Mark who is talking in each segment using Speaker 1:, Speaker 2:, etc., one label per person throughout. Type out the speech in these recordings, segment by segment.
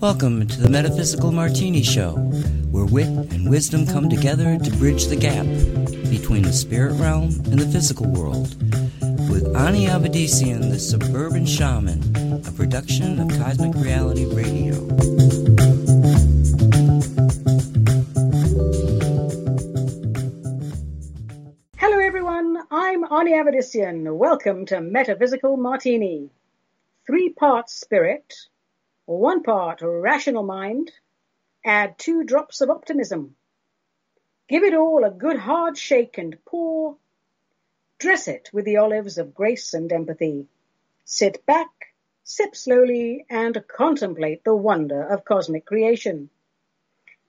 Speaker 1: Welcome to the Metaphysical Martini Show, where wit and wisdom come together to bridge the gap between the spirit realm and the physical world. With Ani Avedissian, the Suburban Shaman, a production of Cosmic Reality Radio.
Speaker 2: Avedissian. Welcome to Metaphysical Martini. Three parts spirit, one part rational mind, add two drops of optimism. Give it all a good hard shake and pour. Dress it with the olives of grace and empathy. Sit back, sip slowly, and contemplate the wonder of cosmic creation.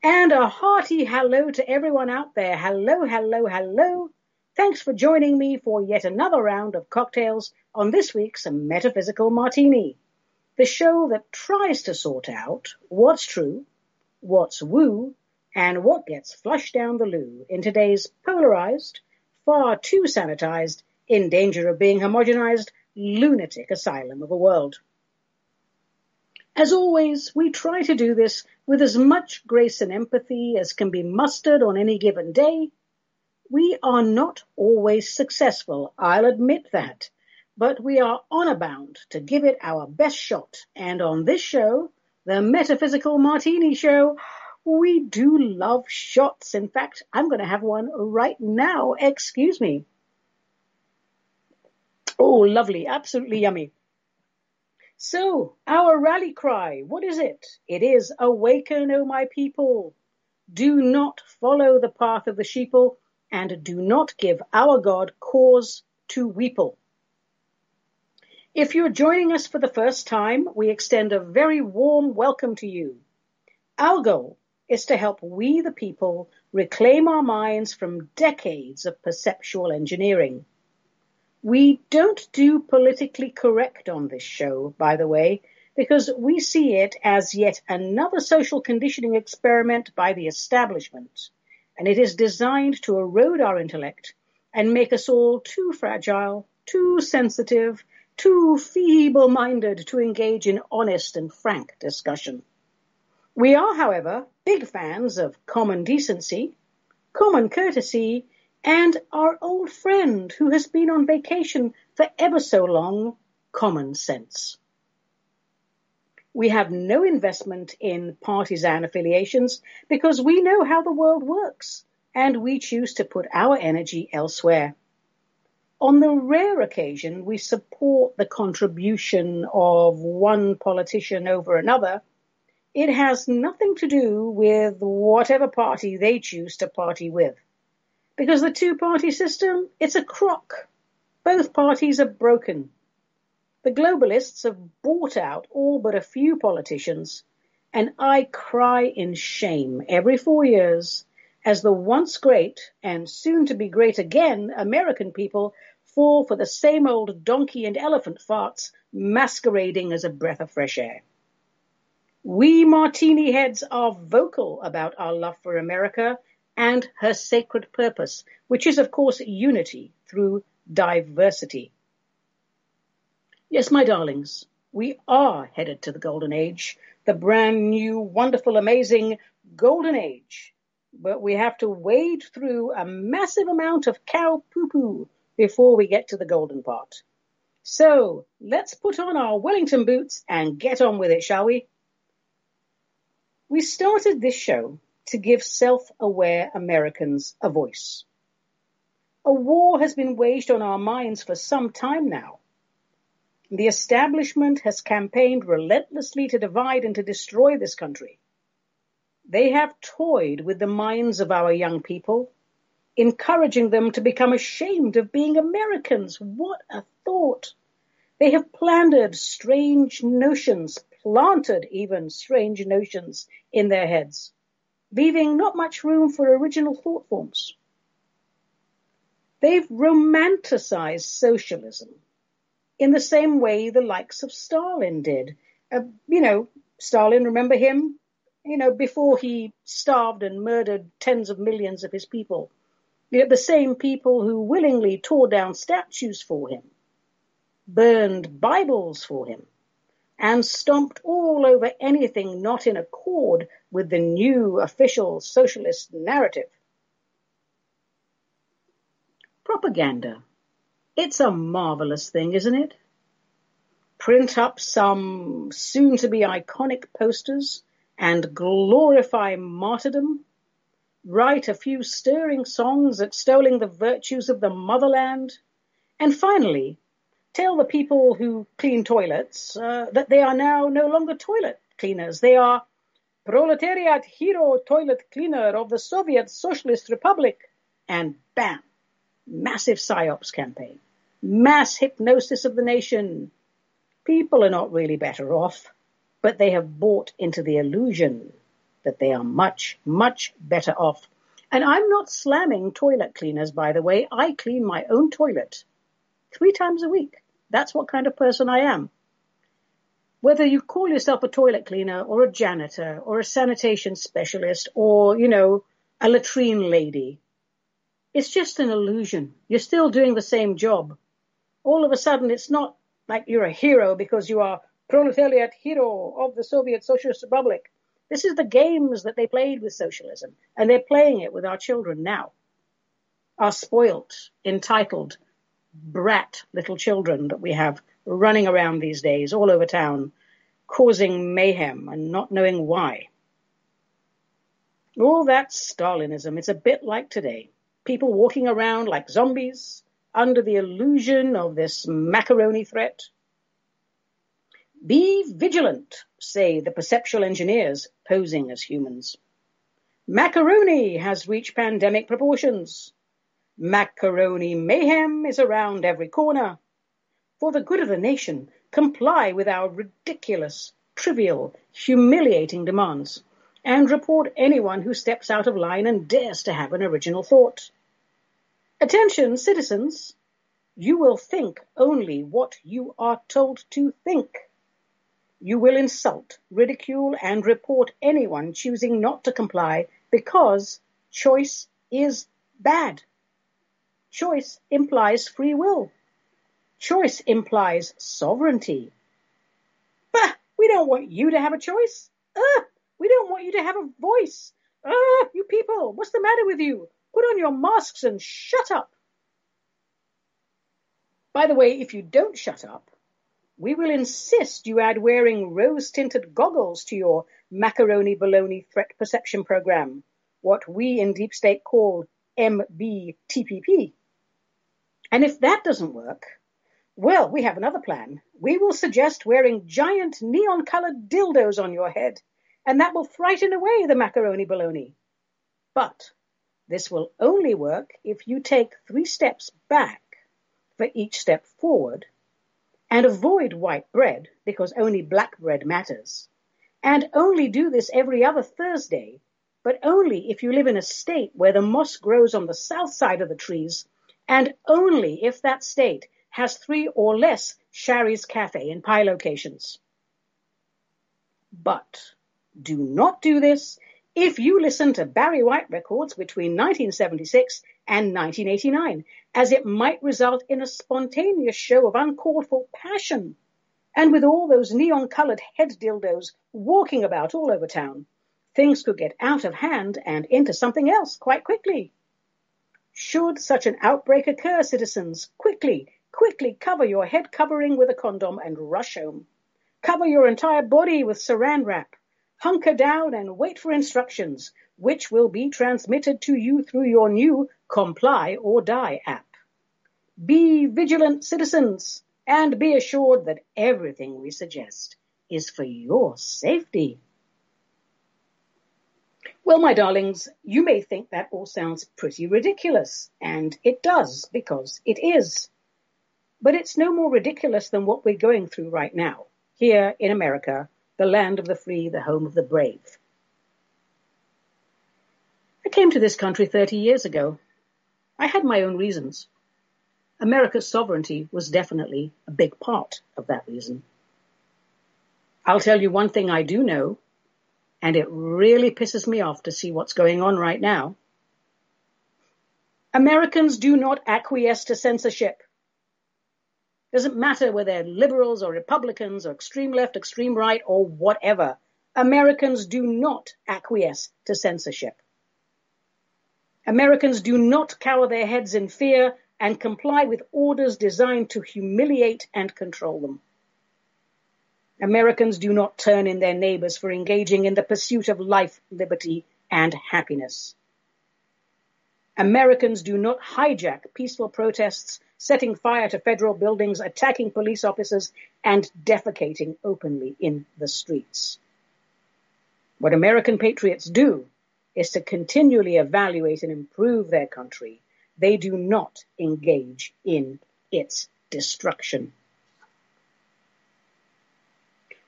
Speaker 2: And a hearty hello to everyone out there. Hello, hello, hello. Thanks for joining me for yet another round of cocktails on this week's Metaphysical Martini the show that tries to sort out what's true, what's woo, and what gets flushed down the loo in today's polarized, far too sanitized, in danger of being homogenized, lunatic asylum of a world. As always, we try to do this with as much grace and empathy as can be mustered on any given day. We are not always successful, I'll admit that, but we are honor bound to give it our best shot. And on this show, the Metaphysical Martini Show, we do love shots. In fact, I'm going to have one right now. Excuse me. Oh, lovely. Absolutely yummy. So, our rally cry, what is it? It is Awaken, O my people. Do not follow the path of the sheeple, and do not give our God cause to weeple. If you're joining us for the first time, we extend a very warm welcome to you. Our goal is to help we the people reclaim our minds from decades of perceptual engineering. We don't do politically correct on this show, by the way, because we see it as yet another social conditioning experiment by the establishment, and it is designed to erode our intellect and make us all too fragile, too sensitive, too feeble-minded to engage in honest and frank discussion. We are, however, big fans of common decency, common courtesy, and our old friend who has been on vacation for ever so long, common sense. We have no investment in partisan affiliations because we know how the world works and we choose to put our energy elsewhere. On the rare occasion we support the contribution of one politician over another, it has nothing to do with whatever party they choose to party with. Because the two-party system, it's a crock. Both parties are broken. The globalists have bought out all but a few politicians, and I cry in shame every four years as the once great and soon to be great again American people fall for the same old donkey and elephant farts masquerading as a breath of fresh air. We martini heads are vocal about our love for America and her sacred purpose, which is, of course, unity through diversity. Yes, my darlings, we are headed to the golden age, the brand new, wonderful, amazing golden age. But we have to wade through a massive amount of cow poo poo before we get to the golden part. So let's put on our Wellington boots and get on with it, shall we? We started this show to give self-aware Americans a voice. A war has been waged on our minds for some time now. The establishment has campaigned relentlessly to divide and to destroy this country. They have toyed with the minds of our young people encouraging them to become ashamed of being Americans. What a thought! They have planted strange notions, planted even strange notions in their heads, leaving not much room for original thought forms. They've romanticized socialism in the same way the likes of Stalin did. Uh, you know, Stalin, remember him? You know, before he starved and murdered tens of millions of his people You know, the same people who willingly tore down statues for him. burned Bibles for him, and stomped all over anything not in accord with the new official socialist narrative. Propaganda. It's a marvelous thing, isn't it? Print up some soon to be iconic posters and glorify martyrdom. Write a few stirring songs extolling the virtues of the motherland. And finally, tell the people who clean toilets uh, that they are now no longer toilet cleaners. They are proletariat hero toilet cleaner of the Soviet Socialist Republic. And bam, massive psyops campaign, mass hypnosis of the nation. People are not really better off, but they have bought into the illusion that they are much, much better off. And I'm not slamming toilet cleaners, by the way. I clean my own toilet three times a week. That's what kind of person I am. Whether you call yourself a toilet cleaner or a janitor or a sanitation specialist or, you know, a latrine lady, it's just an illusion. You're still doing the same job. All of a sudden, it's not like you're a hero because you are proletariat hero of the Soviet Socialist Republic. This is the games that they played with socialism, and they're playing it with our children now. Our spoilt, entitled, brat little children that we have running around these days all over town, causing mayhem and not knowing why. All that Stalinism, it's a bit like today. People walking around like zombies under the illusion of this macaroni threat. Be vigilant, say the perceptual engineers posing as humans. Macaroni has reached pandemic proportions. Macaroni mayhem is around every corner. For the good of the nation, comply with our ridiculous, trivial, humiliating demands, and report anyone who steps out of line and dares to have an original thought. Attention, citizens! You will think only what you are told to think. You will insult, ridicule, and report anyone choosing not to comply because choice is bad. Choice implies free will. Choice implies sovereignty. Bah! We don't want you to have a choice. Uh, we don't want you to have a voice. Ah, you people, what's the matter with you? Put on your masks and shut up. By the way, if you don't shut up, we will insist you add wearing rose-tinted goggles to your macaroni baloney threat perception program, what we in Deep State call MBTPP. And if that doesn't work, well, we have another plan. We will suggest wearing giant neon colored dildos on your head, and that will frighten away the macaroni baloney. But this will only work if you take three steps back for each step forward and avoid white bread because only black bread matters. And only do this every other Thursday, but only if you live in a state where the moss grows on the south side of the trees and only if that state has three or less Shari's Cafe and pie locations. But do not do this if you listen to Barry White records between 1976 and 1989, as it might result in a spontaneous show of uncalled for passion. And with all those neon colored head dildos walking about all over town, things could get out of hand and into something else quite quickly. Should such an outbreak occur, citizens, quickly, quickly cover your head covering with a condom and rush home. Cover your entire body with saran wrap. Hunker down and wait for instructions, which will be transmitted to you through your new Comply or Die app. Be vigilant, citizens, and be assured that everything we suggest is for your safety. Well, my darlings, you may think that all sounds pretty ridiculous, and it does, because it is. But it's no more ridiculous than what we're going through right now, here in America, the land of the free, the home of the brave. I came to this country 30 years ago. I had my own reasons. America's sovereignty was definitely a big part of that reason. I'll tell you one thing I do know and it really pisses me off to see what's going on right now. Americans do not acquiesce to censorship. Doesn't matter whether they're liberals or Republicans or extreme left, extreme right, or whatever. Americans do not acquiesce to censorship. Americans do not cower their heads in fear and comply with orders designed to humiliate and control them. Americans do not turn in their neighbors for engaging in the pursuit of life, liberty, and happiness. Americans do not hijack peaceful protests, setting fire to federal buildings, attacking police officers, and defecating openly in the streets. What American patriots do is to continually evaluate and improve their country. They do not engage in its destruction.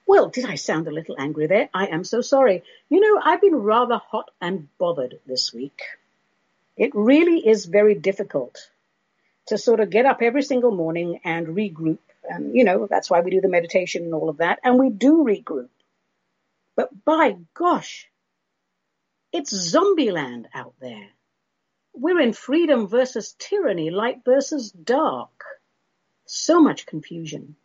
Speaker 2: Well, did I sound a little angry there? I am so sorry. You know, I've been rather hot and bothered this week. It really is very difficult to sort of get up every single morning and regroup. And, you know, that's why we do the meditation and all of that. And we do regroup. But by gosh, it's zombie land out there. We're in freedom versus tyranny, light versus dark. So much confusion.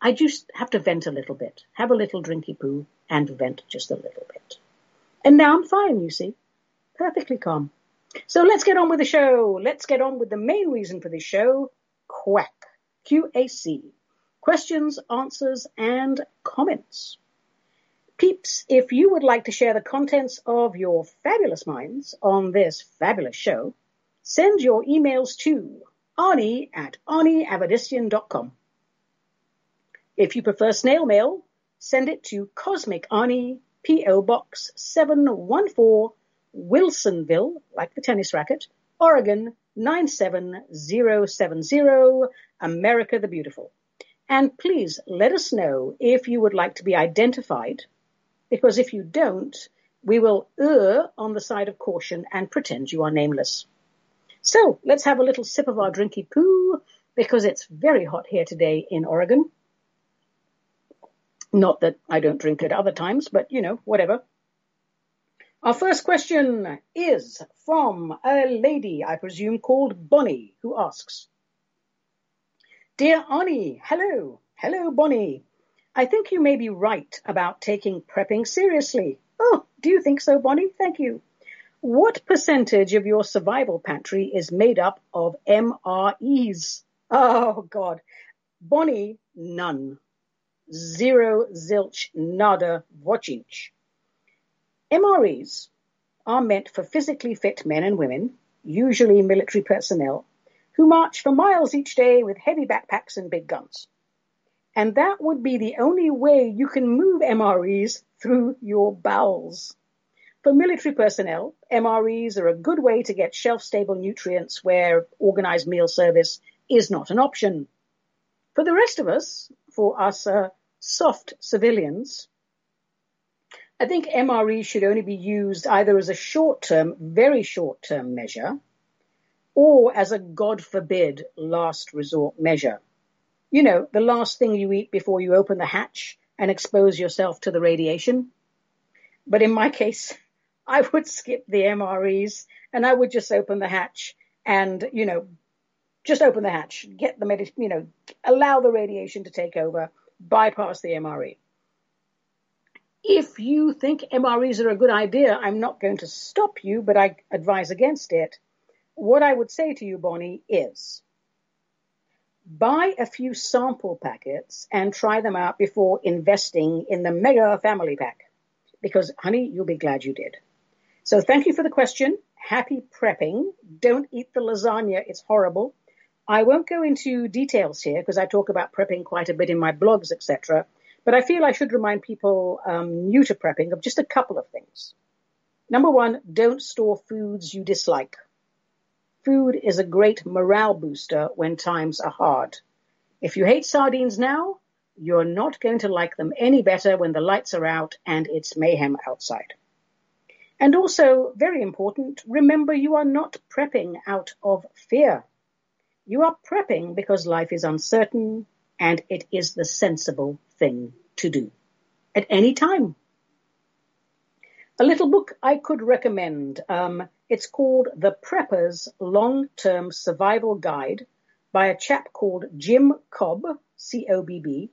Speaker 2: I just have to vent a little bit, have a little drinky poo, and vent just a little bit. And now I'm fine, you see. Perfectly calm. So let's get on with the show. Let's get on with the main reason for this show, QAC. Q-A-C. Questions, answers, and comments. Peeps, if you would like to share the contents of your fabulous minds on this fabulous show, send your emails to ani at aniavedissian.com. If you prefer snail mail, send it to Cosmic Ani, P.O. Box 714, Wilsonville, like the tennis racket, Oregon 97070, America the Beautiful. And please let us know if you would like to be identified, because if you don't, we will err on the side of caution and pretend you are nameless. So let's have a little sip of our drinky poo, because it's very hot here today in Oregon. Not that I don't drink at other times, but you know, whatever. Our first question is from a lady, I presume, called Bonnie, who asks, Dear Ani, hello. Hello, Bonnie. I think you may be right about taking prepping seriously. Oh, do you think so, Bonnie? Thank you. What percentage of your survival pantry is made up of MREs? Oh, God. Bonnie, none. Zero, zilch, nada, vochinch. MREs are meant for physically fit men and women, usually military personnel, who march for miles each day with heavy backpacks and big guns. And that would be the only way you can move MREs through your bowels. For military personnel, MREs are a good way to get shelf-stable nutrients where organized meal service is not an option. For the rest of us, for us uh, soft civilians, I think MRE should only be used either as a short-term, very short-term measure, or as a God forbid last resort measure. You know, the last thing you eat before you open the hatch and expose yourself to the radiation. But in my case, I would skip the MREs and I would just open the hatch and, you know, just open the hatch, get the med, you know, allow the radiation to take over, bypass the MRE. If you think MREs are a good idea, I'm not going to stop you, but I advise against it. What I would say to you, Bonnie, is buy a few sample packets and try them out before investing in the mega family pack. Because, honey, you'll be glad you did. So thank you for the question. Happy prepping. Don't eat the lasagna. It's horrible. I won't go into details here because I talk about prepping quite a bit in my blogs, etc. But I feel I should remind people um, new to prepping of just a couple of things. Number one, don't store foods you dislike. Food is a great morale booster when times are hard. If you hate sardines now, you're not going to like them any better when the lights are out and it's mayhem outside. And also, very important, remember you are not prepping out of fear. You are prepping because life is uncertain, and it is the sensible thing to do at any time. A little book I could recommend. Um, it's called The Prepper's Long-Term Survival Guide by a chap called Jim Cobb, C-O-B-B,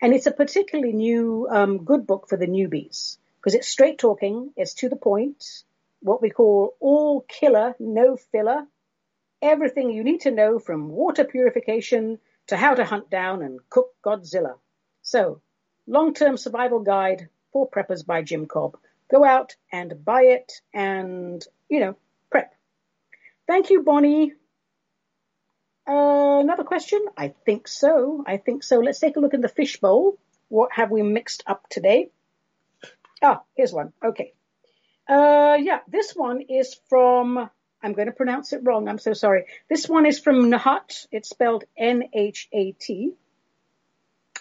Speaker 2: and it's a particularly new, um, good book for the newbies because it's straight talking, it's to the point, what we call all killer, no filler, everything you need to know from water purification to how to hunt down and cook Godzilla. So, long-term survival guide for preppers by Jim Cobb. Go out and buy it and, you know, prep. Thank you, Bonnie. Uh, another question? I think so. I think so. Let's take a look in the fishbowl. What have we mixed up today? Ah, here's one. Okay. Uh, yeah, this one is from, I'm going to pronounce it wrong. I'm so sorry. This one is from Nahat. It's spelled N-H-A-T.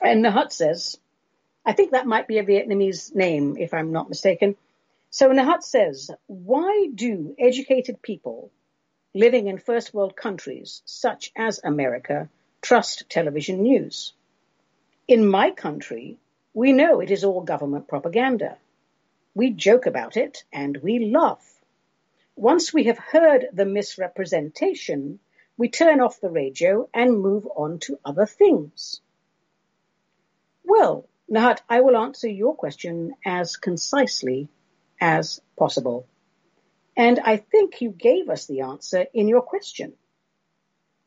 Speaker 2: And Nahat says, I think that might be a Vietnamese name, if I'm not mistaken. So Nahat says, why do educated people living in first world countries, such as America, trust television news? In my country, we know it is all government propaganda. We joke about it and we laugh. Once we have heard the misrepresentation, we turn off the radio and move on to other things. Well, Nahat, I will answer your question as concisely as possible. And I think you gave us the answer in your question.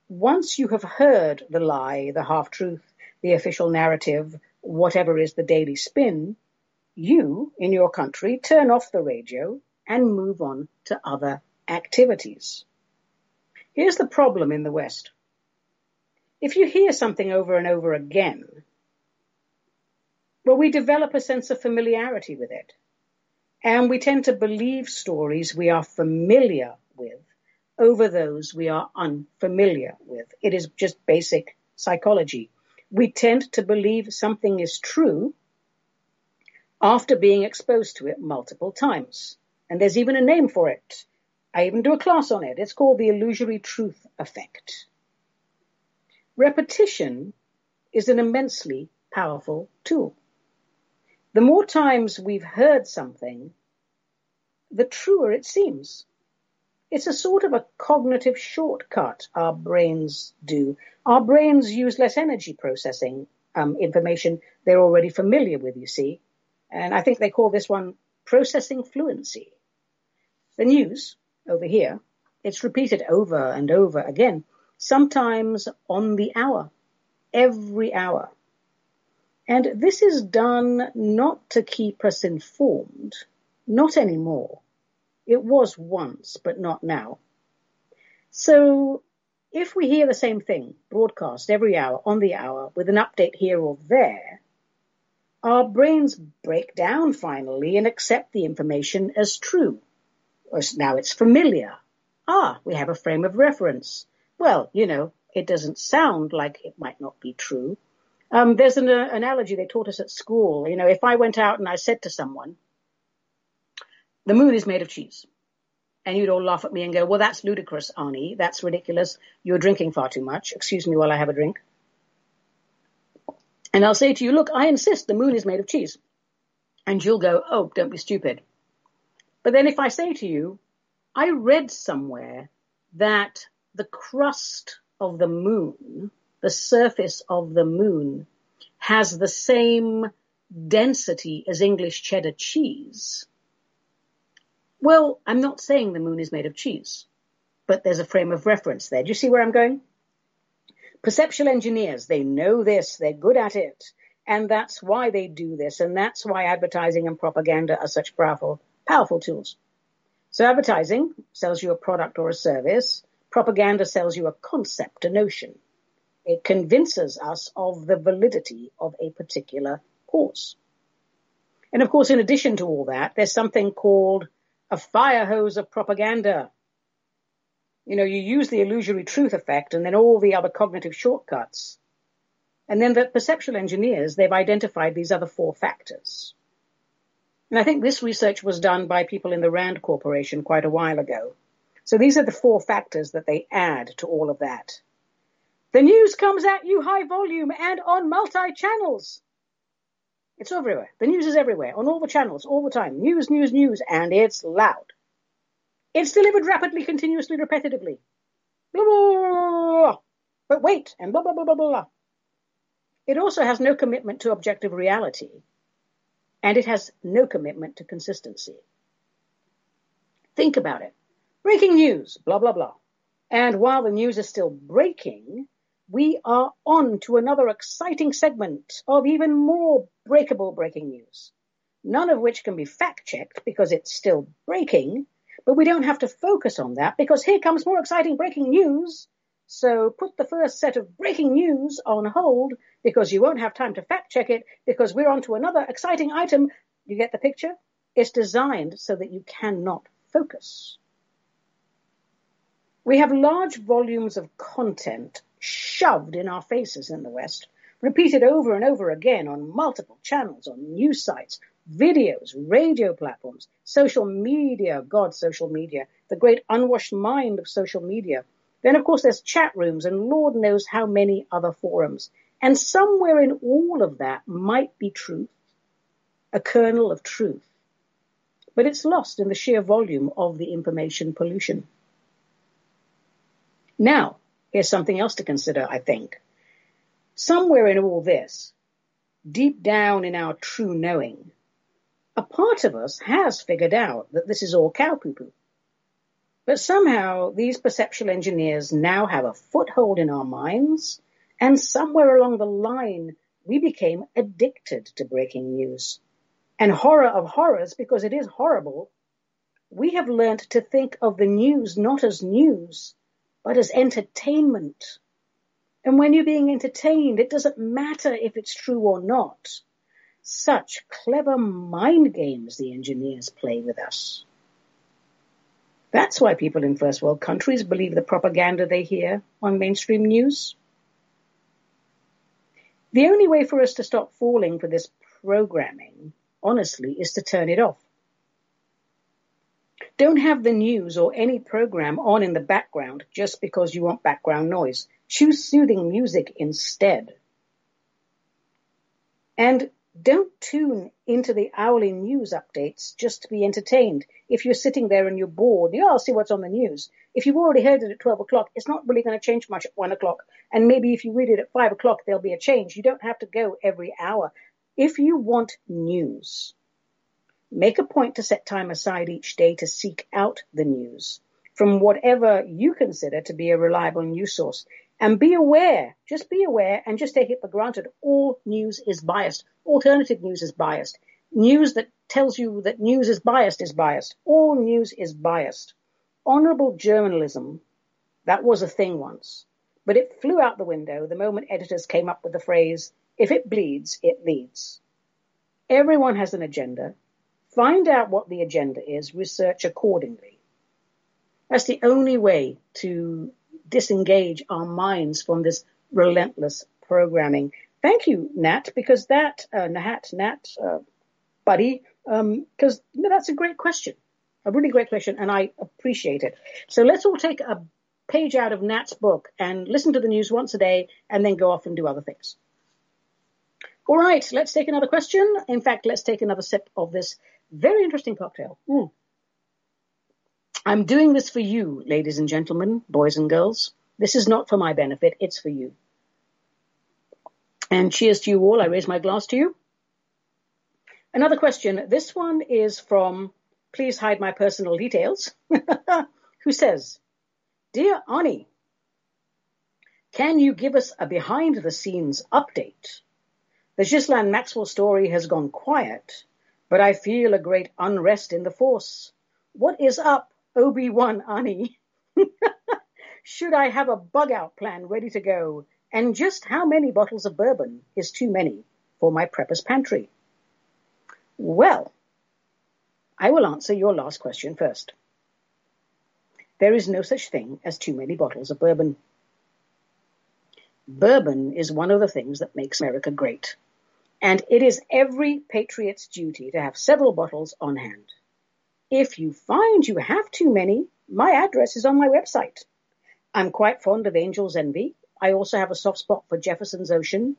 Speaker 2: Once you have heard the lie, the half truth, the official narrative, whatever is the daily spin, you, in your country, turn off the radio and move on to other activities. Here's the problem in the West. If you hear something over and over again, well, we develop a sense of familiarity with it. And we tend to believe stories we are familiar with over those we are unfamiliar with. It is just basic psychology. We tend to believe something is true after being exposed to it multiple times. And there's even a name for it. I even do a class on it. It's called the illusory truth effect. Repetition is an immensely powerful tool. The more times we've heard something, the truer it seems. It's a sort of a cognitive shortcut our brains do. Our brains use less energy processing um, information they're already familiar with, you see. And I think they call this one processing fluency. The news over here, it's repeated over and over again, sometimes on the hour, every hour. And this is done not to keep us informed, not anymore. It was once, but not now. So if we hear the same thing broadcast every hour on the hour with an update here or there, our brains break down finally and accept the information as true. Now it's familiar. Ah, we have a frame of reference. Well, you know, it doesn't sound like it might not be true. Um, there's an uh, analogy they taught us at school. You know, if I went out and I said to someone, the moon is made of cheese. And you'd all laugh at me and go, well, that's ludicrous, Ani. That's ridiculous. You're drinking far too much. Excuse me while I have a drink. And I'll say to you, look, I insist the moon is made of cheese. And you'll go, oh, don't be stupid. But then if I say to you, I read somewhere that the crust of the moon, the surface of the moon, has the same density as English cheddar cheese. Well, I'm not saying the moon is made of cheese, but there's a frame of reference there. Do you see where I'm going? perceptual engineers, they know this, they're good at it. And that's why they do this. And that's why advertising and propaganda are such powerful, powerful tools. So advertising sells you a product or a service. Propaganda sells you a concept, a notion. It convinces us of the validity of a particular cause. And of course, in addition to all that, there's something called a fire hose of propaganda you know, you use the illusory truth effect and then all the other cognitive shortcuts. And then the perceptual engineers, they've identified these other four factors. And I think this research was done by people in the Rand Corporation quite a while ago. So these are the four factors that they add to all of that. The news comes at you high volume and on multi-channels. It's everywhere. The news is everywhere, on all the channels, all the time. News, news, news, and it's loud. It's delivered rapidly, continuously, repetitively. But wait, and blah, blah, blah, blah, blah. It also has no commitment to objective reality, and it has no commitment to consistency. Think about it. Breaking news, blah, blah, blah. And while the news is still breaking, we are on to another exciting segment of even more breakable breaking news. None of which can be fact checked because it's still breaking, but we don't have to focus on that because here comes more exciting breaking news. So put the first set of breaking news on hold because you won't have time to fact check it because we're on to another exciting item. You get the picture? It's designed so that you cannot focus. We have large volumes of content shoved in our faces in the West, repeated over and over again on multiple channels, on news sites, videos, radio platforms, social media, God, social media, the great unwashed mind of social media. Then, of course, there's chat rooms and Lord knows how many other forums. And somewhere in all of that might be truth, a kernel of truth. But it's lost in the sheer volume of the information pollution. Now, Here's something else to consider, I think. Somewhere in all this, deep down in our true knowing, a part of us has figured out that this is all cow poo poo. But somehow these perceptual engineers now have a foothold in our minds, and somewhere along the line, we became addicted to breaking news. And horror of horrors, because it is horrible, we have learnt to think of the news not as news, but as entertainment. And when you're being entertained, it doesn't matter if it's true or not. Such clever mind games the engineers play with us. That's why people in first world countries believe the propaganda they hear on mainstream news. The only way for us to stop falling for this programming, honestly, is to turn it off. Don't have the news or any program on in the background just because you want background noise. Choose soothing music instead. And don't tune into the hourly news updates just to be entertained. If you're sitting there and you're bored, yeah, I'll see what's on the news. If you've already heard it at 12 o'clock, it's not really going to change much at 1 o'clock. And maybe if you read it at 5 o'clock, there'll be a change. You don't have to go every hour. If you want news, Make a point to set time aside each day to seek out the news from whatever you consider to be a reliable news source. And be aware, just be aware and just take it for granted. All news is biased. Alternative news is biased. News that tells you that news is biased is biased. All news is biased. Honorable journalism, that was a thing once, but it flew out the window the moment editors came up with the phrase, if it bleeds, it leads. Everyone has an agenda. Find out what the agenda is, research accordingly. That's the only way to disengage our minds from this relentless programming. Thank you, Nat, because that, uh, Nat, Nat, uh, buddy, because um, that's a great question, a really great question, and I appreciate it. So let's all take a page out of Nat's book and listen to the news once a day and then go off and do other things. All right, let's take another question. In fact, let's take another sip of this very interesting cocktail. Mm. I'm doing this for you, ladies and gentlemen, boys and girls. This is not for my benefit, it's for you. And cheers to you all. I raise my glass to you. Another question. This one is from Please Hide My Personal Details, who says, Dear Ani, can you give us a behind the scenes update? The Ghislaine Maxwell story has gone quiet, but I feel a great unrest in the force. What is up, Obi-Wan Ani? Should I have a bug out plan ready to go? And just how many bottles of bourbon is too many for my prepper's pantry? Well, I will answer your last question first. There is no such thing as too many bottles of bourbon. Bourbon is one of the things that makes America great and it is every patriot's duty to have several bottles on hand. If you find you have too many, my address is on my website. I'm quite fond of Angel's Envy. I also have a soft spot for Jefferson's Ocean.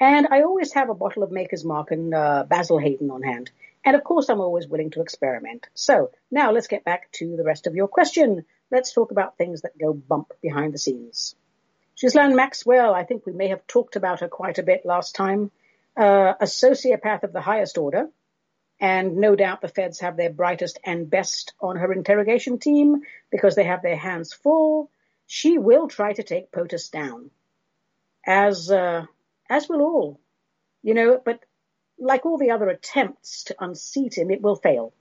Speaker 2: And I always have a bottle of Maker's Mark and uh, Basil Hayden on hand. And of course, I'm always willing to experiment. So now let's get back to the rest of your question. Let's talk about things that go bump behind the scenes. Ghislaine Maxwell, I think we may have talked about her quite a bit last time, uh, a sociopath of the highest order, and no doubt the feds have their brightest and best on her interrogation team because they have their hands full. She will try to take POTUS down, as uh, as will all, you know. But like all the other attempts to unseat him, it will fail.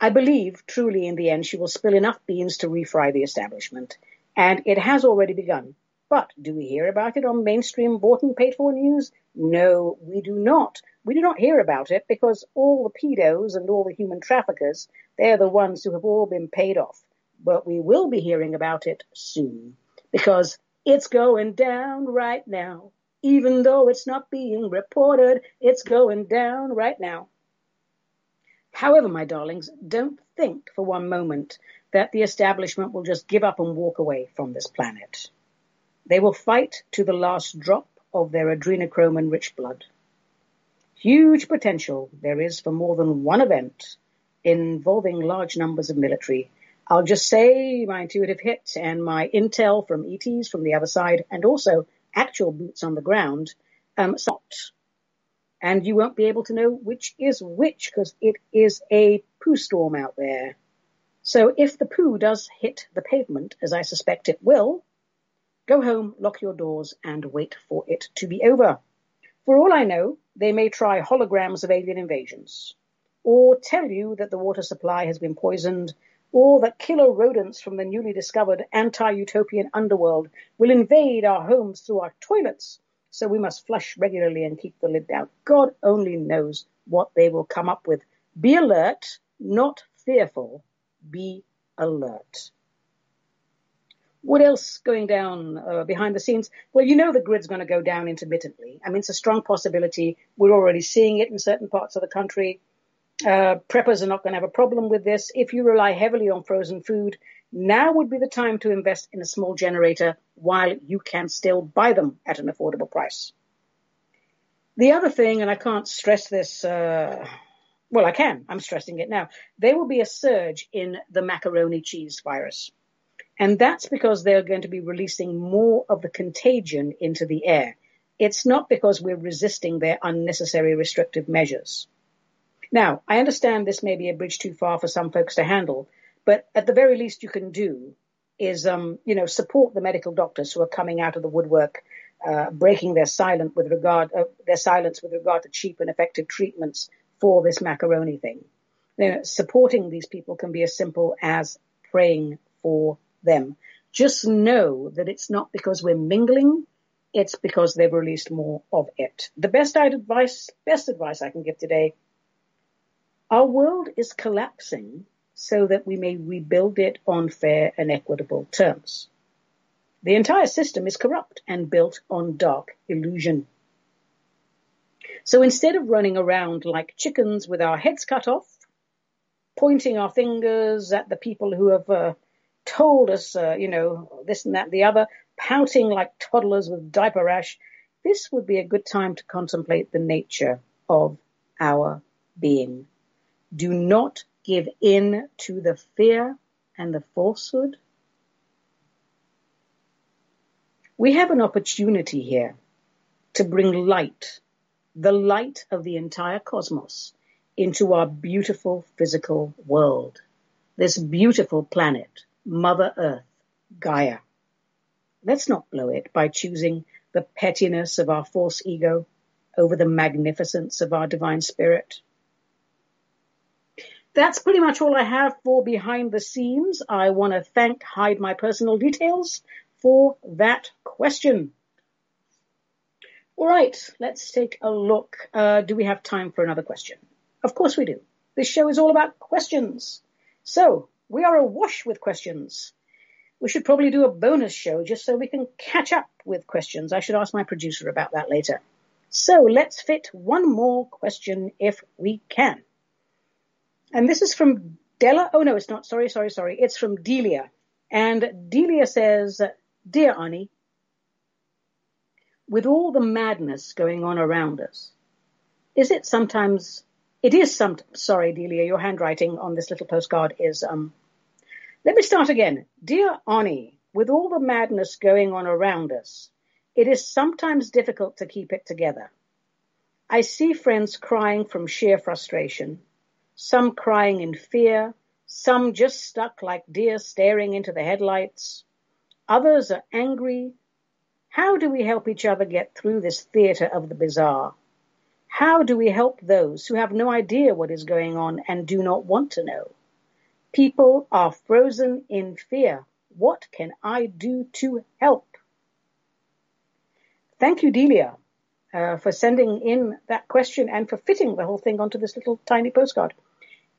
Speaker 2: I believe truly in the end she will spill enough beans to refry the establishment, and it has already begun. But do we hear about it on mainstream bought and paid for news? No, we do not. We do not hear about it because all the pedos and all the human traffickers, they're the ones who have all been paid off. But we will be hearing about it soon because it's going down right now. Even though it's not being reported, it's going down right now. However, my darlings, don't think for one moment that the establishment will just give up and walk away from this planet. They will fight to the last drop of their adrenochrome and rich blood. Huge potential there is for more than one event involving large numbers of military. I'll just say my intuitive hit and my intel from ETs from the other side and also actual boots on the ground um, stopped. And you won't be able to know which is which because it is a poo storm out there. So if the poo does hit the pavement, as I suspect it will, Go home, lock your doors, and wait for it to be over. For all I know, they may try holograms of alien invasions, or tell you that the water supply has been poisoned, or that killer rodents from the newly discovered anti-utopian underworld will invade our homes through our toilets, so we must flush regularly and keep the lid down. God only knows what they will come up with. Be alert, not fearful. Be alert. What else going down uh, behind the scenes? Well, you know the grid's going to go down intermittently. I mean, it's a strong possibility. We're already seeing it in certain parts of the country. Uh, preppers are not going to have a problem with this. If you rely heavily on frozen food, now would be the time to invest in a small generator while you can still buy them at an affordable price. The other thing, and I can't stress this, uh, well, I can, I'm stressing it now. There will be a surge in the macaroni cheese virus. And that's because they're going to be releasing more of the contagion into the air. It's not because we're resisting their unnecessary restrictive measures. Now, I understand this may be a bridge too far for some folks to handle, but at the very least you can do is, um, you know, support the medical doctors who are coming out of the woodwork, uh, breaking their silent with regard, uh, their silence with regard to cheap and effective treatments for this macaroni thing. You know, supporting these people can be as simple as praying for them. Just know that it's not because we're mingling, it's because they've released more of it. The best advice, best advice I can give today, our world is collapsing so that we may rebuild it on fair and equitable terms. The entire system is corrupt and built on dark illusion. So instead of running around like chickens with our heads cut off, pointing our fingers at the people who have uh, told us, uh, you know, this and that, and the other, pouting like toddlers with diaper rash, this would be a good time to contemplate the nature of our being. Do not give in to the fear and the falsehood. We have an opportunity here to bring light, the light of the entire cosmos, into our beautiful physical world, this beautiful planet Mother Earth, Gaia. Let's not blow it by choosing the pettiness of our false ego over the magnificence of our divine spirit. That's pretty much all I have for behind the scenes. I want to thank Hide My Personal Details for that question. All right, let's take a look. Uh, do we have time for another question? Of course we do. This show is all about questions. So we are awash with questions. We should probably do a bonus show just so we can catch up with questions. I should ask my producer about that later. So let's fit one more question if we can. And this is from Della. Oh no, it's not. Sorry, sorry, sorry. It's from Delia. And Delia says, Dear Ani, with all the madness going on around us, is it sometimes, it is some, sorry, Delia, your handwriting on this little postcard is, um, let me start again. Dear Ani, with all the madness going on around us, it is sometimes difficult to keep it together. I see friends crying from sheer frustration, some crying in fear, some just stuck like deer staring into the headlights. Others are angry. How do we help each other get through this theater of the bizarre? How do we help those who have no idea what is going on and do not want to know? People are frozen in fear. What can I do to help? Thank you, Delia, uh, for sending in that question and for fitting the whole thing onto this little tiny postcard.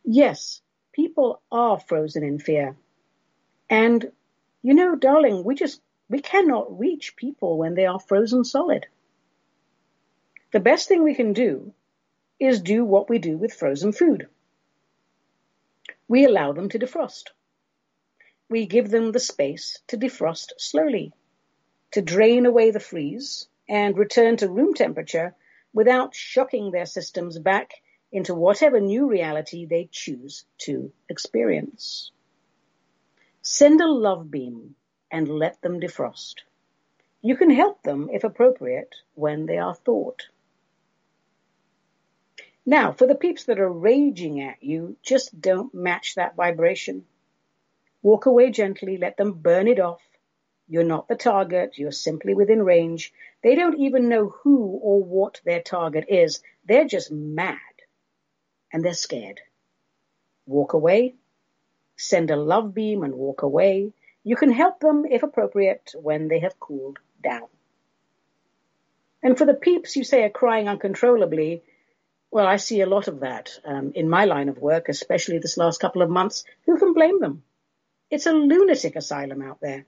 Speaker 2: Yes, people are frozen in fear. And, you know, darling, we just, we cannot reach people when they are frozen solid. The best thing we can do is do what we do with frozen food. We allow them to defrost. We give them the space to defrost slowly, to drain away the freeze and return to room temperature without shocking their systems back into whatever new reality they choose to experience. Send a love beam and let them defrost. You can help them, if appropriate, when they are thawed. Now, for the peeps that are raging at you, just don't match that vibration. Walk away gently, let them burn it off. You're not the target, you're simply within range. They don't even know who or what their target is. They're just mad and they're scared. Walk away, send a love beam and walk away. You can help them, if appropriate, when they have cooled down. And for the peeps you say are crying uncontrollably, well, I see a lot of that um, in my line of work, especially this last couple of months. Who can blame them? It's a lunatic asylum out there.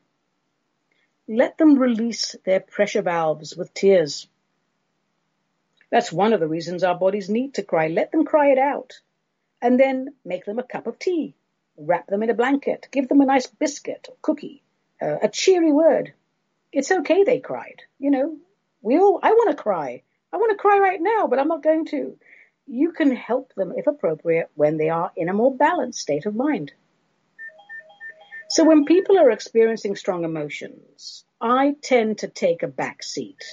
Speaker 2: Let them release their pressure valves with tears. That's one of the reasons our bodies need to cry. Let them cry it out. And then make them a cup of tea. Wrap them in a blanket. Give them a nice biscuit or cookie. Uh, a cheery word. It's okay they cried. You know, we all, I want to cry. I want to cry right now, but I'm not going to. You can help them, if appropriate, when they are in a more balanced state of mind. So when people are experiencing strong emotions, I tend to take a back seat.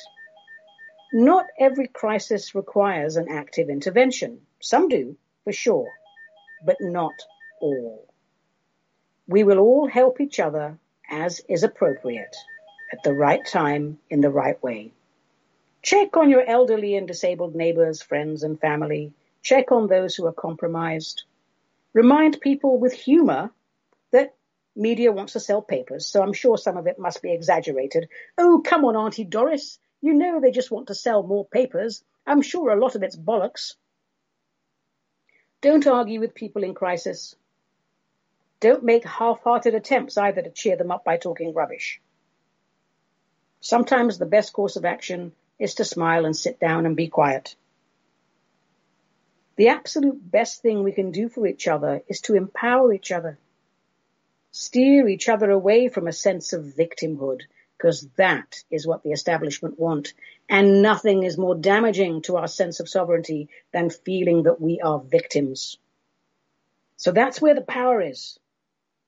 Speaker 2: Not every crisis requires an active intervention. Some do, for sure, but not all. We will all help each other as is appropriate at the right time in the right way. Check on your elderly and disabled neighbors, friends, and family. Check on those who are compromised. Remind people with humor that media wants to sell papers, so I'm sure some of it must be exaggerated. Oh, come on, Auntie Doris. You know they just want to sell more papers. I'm sure a lot of it's bollocks. Don't argue with people in crisis. Don't make half-hearted attempts either to cheer them up by talking rubbish. Sometimes the best course of action is to smile and sit down and be quiet. The absolute best thing we can do for each other is to empower each other. Steer each other away from a sense of victimhood because that is what the establishment want. And nothing is more damaging to our sense of sovereignty than feeling that we are victims. So that's where the power is.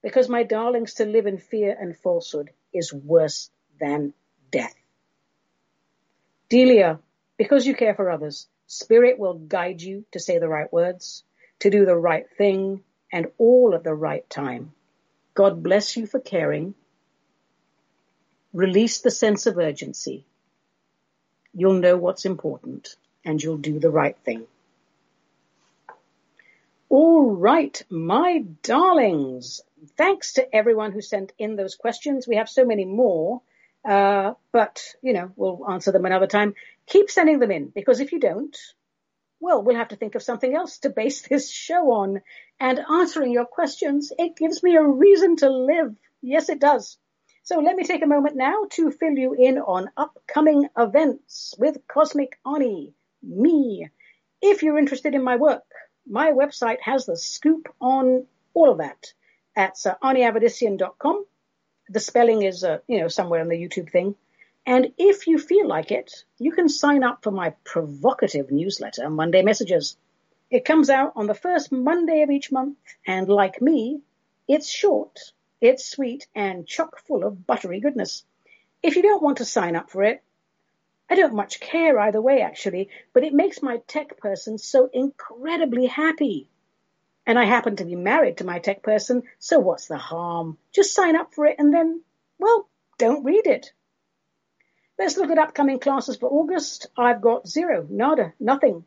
Speaker 2: Because my darlings, to live in fear and falsehood is worse than death. Delia, because you care for others, spirit will guide you to say the right words, to do the right thing, and all at the right time. God bless you for caring Release the sense of urgency. You'll know what's important and you'll do the right thing. All right, my darlings. Thanks to everyone who sent in those questions. We have so many more, uh, but you know we'll answer them another time. Keep sending them in because if you don't, well, we'll have to think of something else to base this show on. And answering your questions, it gives me a reason to live. Yes, it does. So let me take a moment now to fill you in on upcoming events with Cosmic Ani, me. If you're interested in my work, my website has the scoop on all of that at uh. The spelling is, uh, you know, somewhere on the YouTube thing. And if you feel like it, you can sign up for my provocative newsletter, Monday Messages. It comes out on the first Monday of each month, and like me, it's short It's sweet and chock full of buttery goodness. If you don't want to sign up for it, I don't much care either way, actually, but it makes my tech person so incredibly happy. And I happen to be married to my tech person, so what's the harm? Just sign up for it and then, well, don't read it. Let's look at upcoming classes for August. I've got zero, nada, nothing,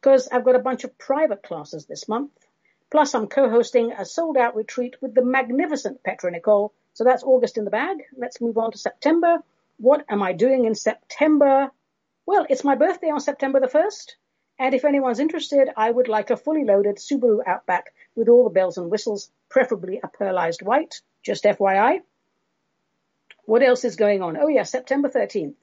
Speaker 2: because I've got a bunch of private classes this month. Plus, I'm co-hosting a sold-out retreat with the magnificent Petra Nicole. So that's August in the bag. Let's move on to September. What am I doing in September? Well, it's my birthday on September the 1st. And if anyone's interested, I would like a fully loaded Subaru Outback with all the bells and whistles, preferably a pearlized white. Just FYI. What else is going on? Oh yeah, September 13th.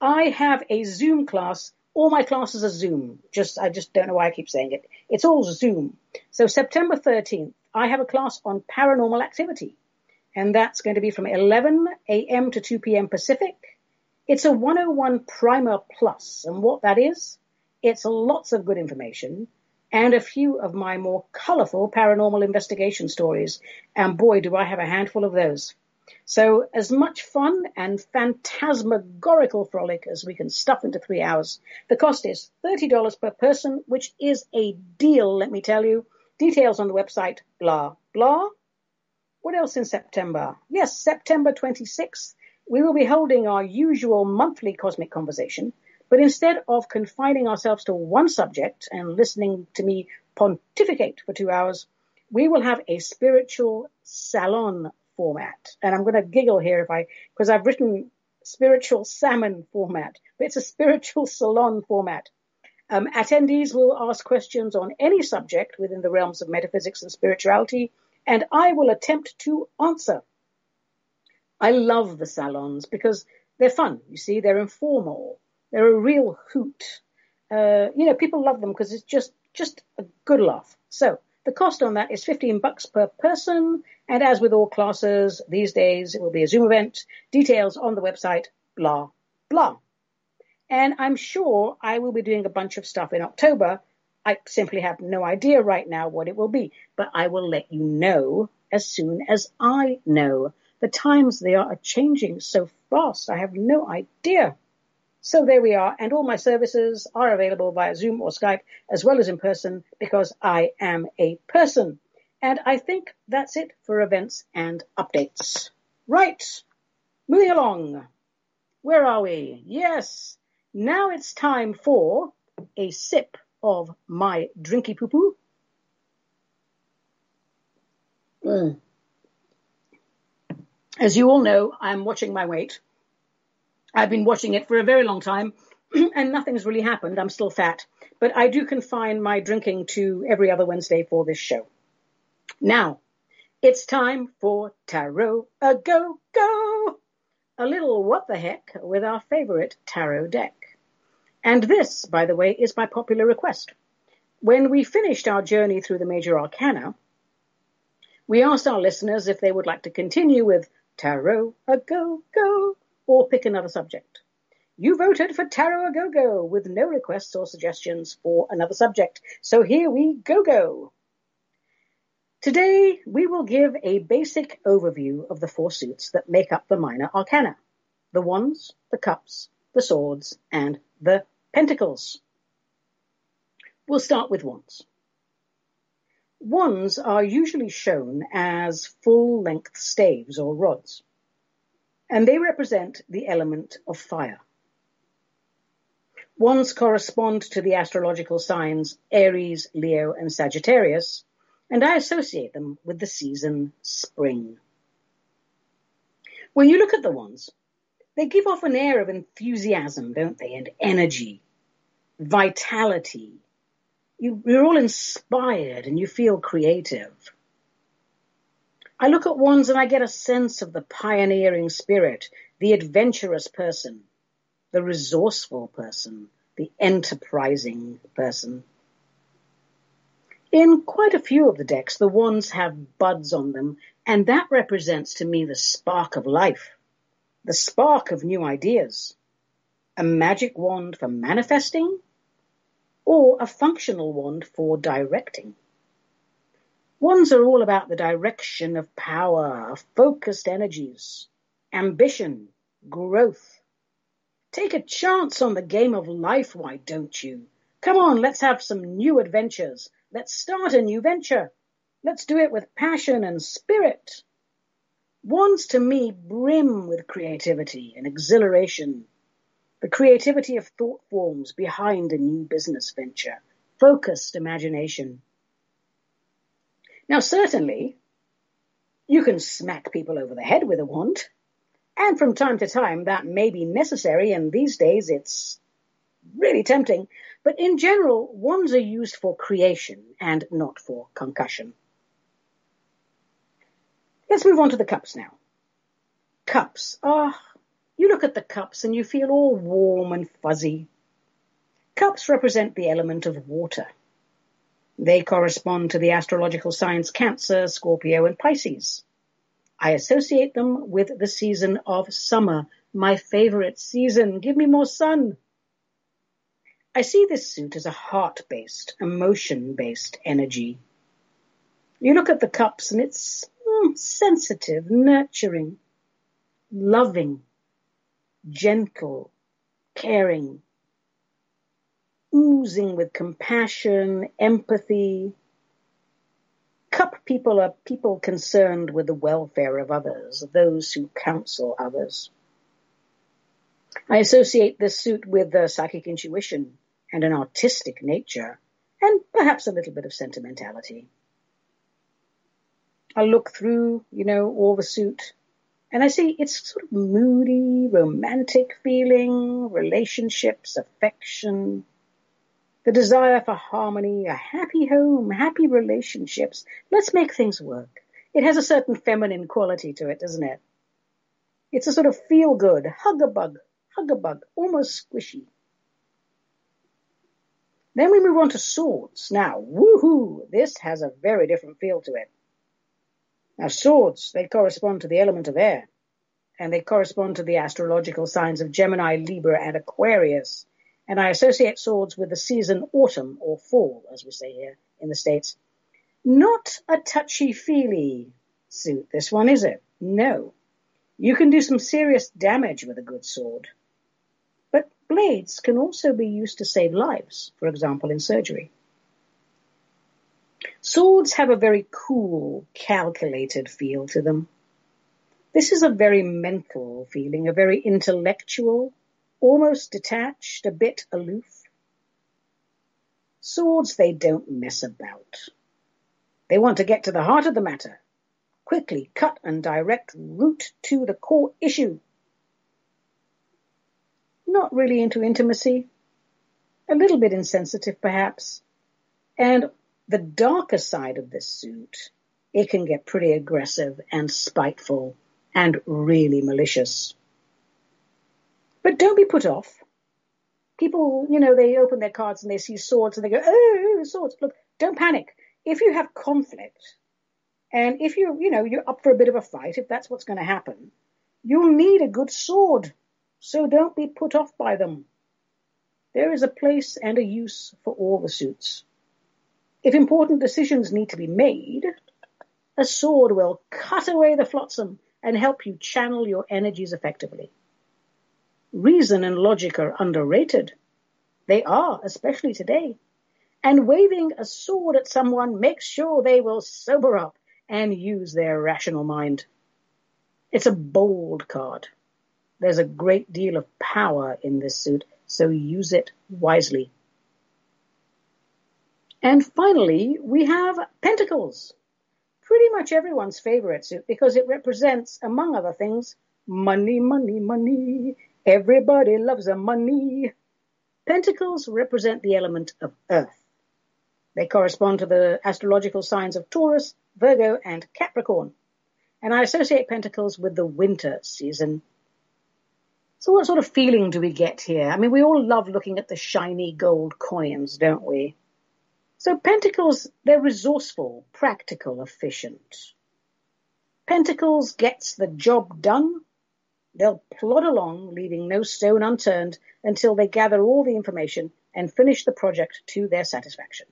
Speaker 2: I have a Zoom class. All my classes are Zoom. Just, I just don't know why I keep saying it. It's all Zoom. So September 13th, I have a class on paranormal activity and that's going to be from 11 a.m. to 2 p.m. Pacific. It's a 101 Primer Plus, and what that is, it's lots of good information and a few of my more colorful paranormal investigation stories. And boy, do I have a handful of those. So as much fun and phantasmagorical frolic as we can stuff into three hours. The cost is $30 per person, which is a deal, let me tell you. Details on the website, blah, blah. What else in September? Yes, September 26th, we will be holding our usual monthly cosmic conversation, but instead of confining ourselves to one subject and listening to me pontificate for two hours, we will have a spiritual salon format. And I'm going to giggle here if I, because I've written spiritual salmon format, but it's a spiritual salon format. Um, attendees will ask questions on any subject within the realms of metaphysics and spirituality, and I will attempt to answer. I love the salons because they're fun. You see, they're informal. They're a real hoot. Uh, you know, people love them because it's just, just a good laugh. So the cost on that is 15 bucks per person. And as with all classes these days, it will be a Zoom event. Details on the website, blah, blah. And I'm sure I will be doing a bunch of stuff in October I simply have no idea right now what it will be, but I will let you know as soon as I know. The times they are changing so fast, I have no idea. So there we are, and all my services are available via Zoom or Skype as well as in person because I am a person. And I think that's it for events and updates. Right, moving along. Where are we? Yes, now it's time for a sip of my drinky poo poo. Mm. As you all know, I'm watching my weight. I've been watching it for a very long time and nothing's really happened. I'm still fat, but I do confine my drinking to every other Wednesday for this show. Now, it's time for Tarot a Go Go! A little what the heck with our favorite tarot deck. And this, by the way, is by popular request. When we finished our journey through the major arcana, we asked our listeners if they would like to continue with Tarot a Go Go or pick another subject. You voted for Tarot a Go Go with no requests or suggestions for another subject. So here we go go. Today we will give a basic overview of the four suits that make up the minor arcana. The wands, the cups, the swords, and the Pentacles. We'll start with wands. Wands are usually shown as full-length staves or rods, and they represent the element of fire. Wands correspond to the astrological signs Aries, Leo, and Sagittarius, and I associate them with the season spring. When you look at the ones, they give off an air of enthusiasm, don't they, and energy vitality. You, you're all inspired and you feel creative. I look at wands and I get a sense of the pioneering spirit, the adventurous person, the resourceful person, the enterprising person. In quite a few of the decks, the wands have buds on them, and that represents to me the spark of life, the spark of new ideas. A magic wand for manifesting, or a functional wand for directing. Wands are all about the direction of power, focused energies, ambition, growth. Take a chance on the game of life, why don't you? Come on, let's have some new adventures. Let's start a new venture. Let's do it with passion and spirit. Wands to me brim with creativity and exhilaration. The creativity of thought forms behind a new business venture. Focused imagination. Now certainly, you can smack people over the head with a wand. And from time to time that may be necessary and these days it's really tempting. But in general, wands are used for creation and not for concussion. Let's move on to the cups now. Cups. Ah, oh, you look at the cups and you feel all warm and fuzzy. Cups represent the element of water. They correspond to the astrological signs Cancer, Scorpio, and Pisces. I associate them with the season of summer, my favorite season. Give me more sun. I see this suit as a heart-based, emotion-based energy. You look at the cups and it's mm, sensitive, nurturing, loving, gentle, caring, oozing with compassion, empathy. Cup people are people concerned with the welfare of others, those who counsel others. I associate this suit with the psychic intuition, and an artistic nature, and perhaps a little bit of sentimentality. I look through, you know, all the suit, and I see it's sort of moody, romantic feeling, relationships, affection, the desire for harmony, a happy home, happy relationships. Let's make things work. It has a certain feminine quality to it, doesn't it? It's a sort of feel good, hug a bug, hug a bug, almost squishy. Then we move on to swords. Now, woohoo! This has a very different feel to it. Now, swords, they correspond to the element of air, and they correspond to the astrological signs of Gemini, Libra, and Aquarius. And I associate swords with the season autumn or fall, as we say here in the States. Not a touchy-feely suit, this one, is it? No. You can do some serious damage with a good sword. But blades can also be used to save lives, for example in surgery. Swords have a very cool, calculated feel to them. This is a very mental feeling, a very intellectual, almost detached, a bit aloof. Swords, they don't mess about. They want to get to the heart of the matter, quickly cut and direct root to the core issue not really into intimacy, a little bit insensitive perhaps. And the darker side of this suit, it can get pretty aggressive and spiteful and really malicious. But don't be put off. People, you know, they open their cards and they see swords and they go, oh, swords. Look, don't panic. If you have conflict and if you, you know, you're up for a bit of a fight, if that's what's going to happen, you'll need a good sword so don't be put off by them. There is a place and a use for all the suits. If important decisions need to be made, a sword will cut away the flotsam and help you channel your energies effectively. Reason and logic are underrated. They are, especially today. And waving a sword at someone makes sure they will sober up and use their rational mind. It's a bold card. There's a great deal of power in this suit, so use it wisely. And finally, we have Pentacles. Pretty much everyone's favorite suit because it represents, among other things, money, money, money. Everybody loves a money. Pentacles represent the element of earth. They correspond to the astrological signs of Taurus, Virgo, and Capricorn. And I associate pentacles with the winter season so what sort of feeling do we get here? I mean, we all love looking at the shiny gold coins, don't we? So Pentacles, they're resourceful, practical, efficient. Pentacles gets the job done. They'll plod along, leaving no stone unturned until they gather all the information and finish the project to their satisfaction.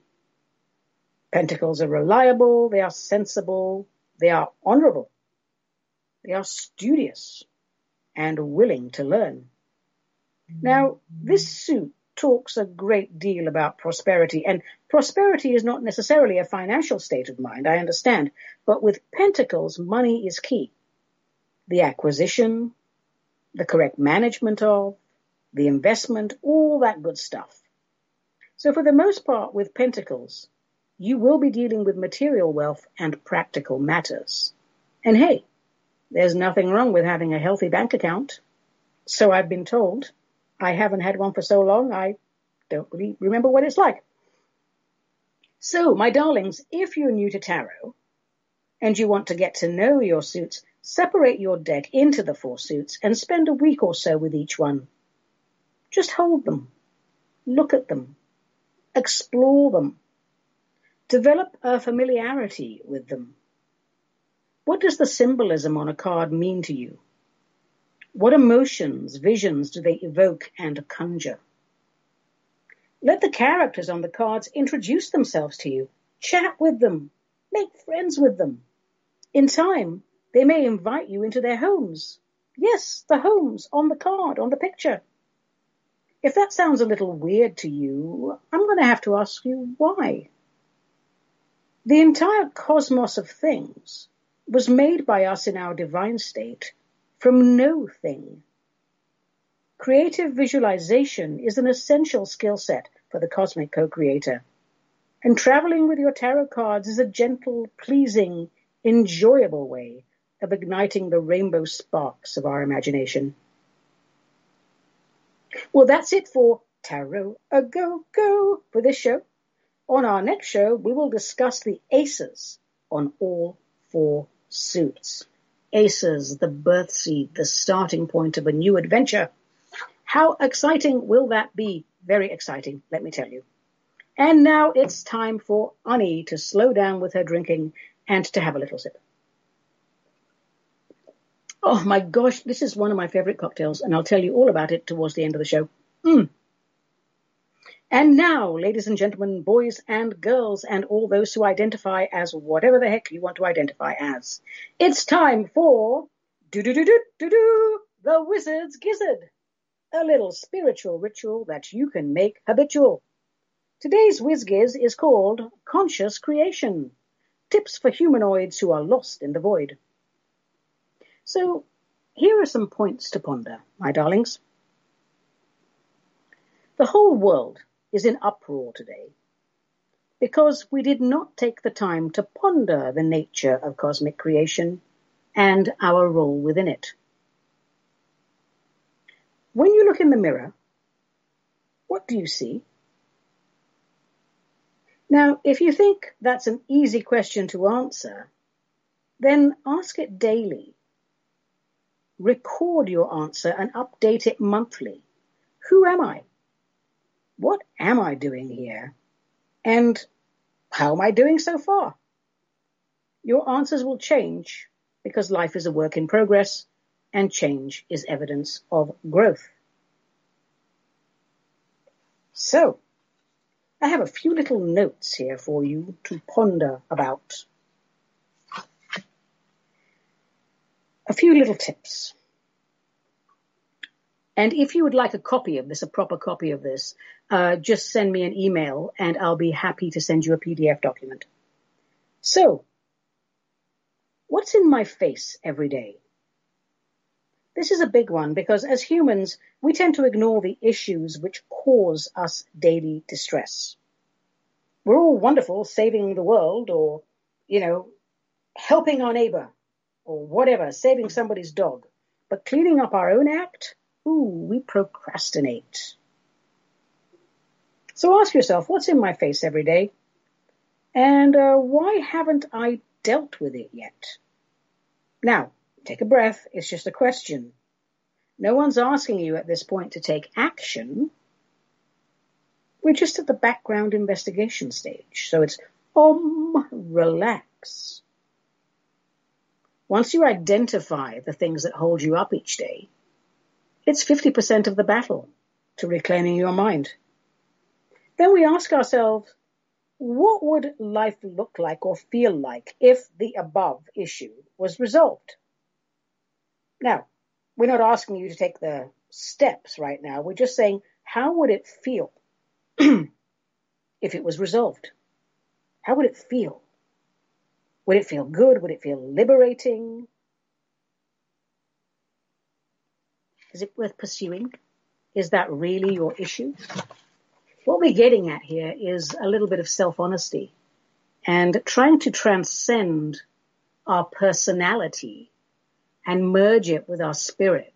Speaker 2: Pentacles are reliable, they are sensible, they are honorable, they are studious and willing to learn. Now, this suit talks a great deal about prosperity, and prosperity is not necessarily a financial state of mind, I understand, but with pentacles, money is key. The acquisition, the correct management of, the investment, all that good stuff. So for the most part with pentacles, you will be dealing with material wealth and practical matters. And hey, there's nothing wrong with having a healthy bank account. So I've been told. I haven't had one for so long, I don't really remember what it's like. So, my darlings, if you're new to tarot and you want to get to know your suits, separate your deck into the four suits and spend a week or so with each one. Just hold them, look at them, explore them, develop a familiarity with them. What does the symbolism on a card mean to you? What emotions, visions do they evoke and conjure? Let the characters on the cards introduce themselves to you. Chat with them. Make friends with them. In time, they may invite you into their homes. Yes, the homes on the card, on the picture. If that sounds a little weird to you, I'm going to have to ask you why. The entire cosmos of things was made by us in our divine state from no thing. Creative visualization is an essential skill set for the cosmic co-creator. And traveling with your tarot cards is a gentle, pleasing, enjoyable way of igniting the rainbow sparks of our imagination. Well, that's it for Tarot A Go Go for this show. On our next show, we will discuss the aces on all four suits. Aces, the birth seed, the starting point of a new adventure. How exciting will that be? Very exciting, let me tell you. And now it's time for Ani to slow down with her drinking and to have a little sip. Oh my gosh, this is one of my favorite cocktails, and I'll tell you all about it towards the end of the show. Mm. And now, ladies and gentlemen, boys and girls, and all those who identify as whatever the heck you want to identify as, it's time for do do do do do do the Wizard's Gizzard, a little spiritual ritual that you can make habitual. Today's WizGiz is called Conscious Creation, tips for humanoids who are lost in the void. So, here are some points to ponder, my darlings. The whole world is in uproar today because we did not take the time to ponder the nature of cosmic creation and our role within it. When you look in the mirror, what do you see? Now, if you think that's an easy question to answer, then ask it daily. Record your answer and update it monthly. Who am I? what am I doing here? And how am I doing so far? Your answers will change because life is a work in progress and change is evidence of growth. So, I have a few little notes here for you to ponder about. A few little tips. And if you would like a copy of this, a proper copy of this, uh, just send me an email and I'll be happy to send you a PDF document. So, what's in my face every day? This is a big one because as humans, we tend to ignore the issues which cause us daily distress. We're all wonderful saving the world or, you know, helping our neighbor or whatever, saving somebody's dog. But cleaning up our own act, Ooh, we procrastinate. So ask yourself, what's in my face every day? And uh, why haven't I dealt with it yet? Now, take a breath. It's just a question. No one's asking you at this point to take action. We're just at the background investigation stage. So it's, um, relax. Once you identify the things that hold you up each day, it's 50% of the battle to reclaiming your mind. Then we ask ourselves, what would life look like or feel like if the above issue was resolved? Now, we're not asking you to take the steps right now. We're just saying, how would it feel if it was resolved? How would it feel? Would it feel good? Would it feel liberating? Is it worth pursuing? Is that really your issue? What we're getting at here is a little bit of self-honesty and trying to transcend our personality and merge it with our spirit.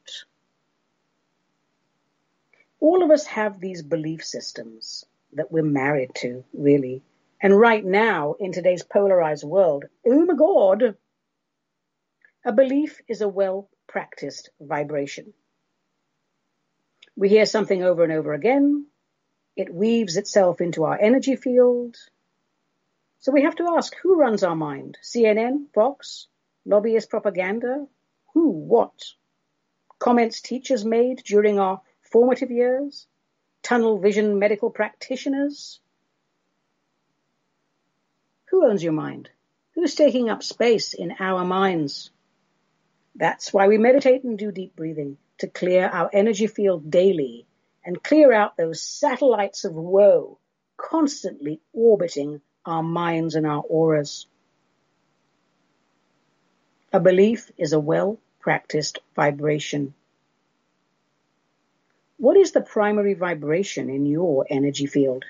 Speaker 2: All of us have these belief systems that we're married to, really. And right now, in today's polarized world, oh my God, a belief is a well practiced vibration. We hear something over and over again. It weaves itself into our energy field. So we have to ask, who runs our mind? CNN, Fox, lobbyist propaganda? Who, what? Comments teachers made during our formative years? Tunnel vision medical practitioners? Who owns your mind? Who's taking up space in our minds? That's why we meditate and do deep breathing to clear our energy field daily and clear out those satellites of woe constantly orbiting our minds and our auras. A belief is a well practiced vibration. What is the primary vibration in your energy field?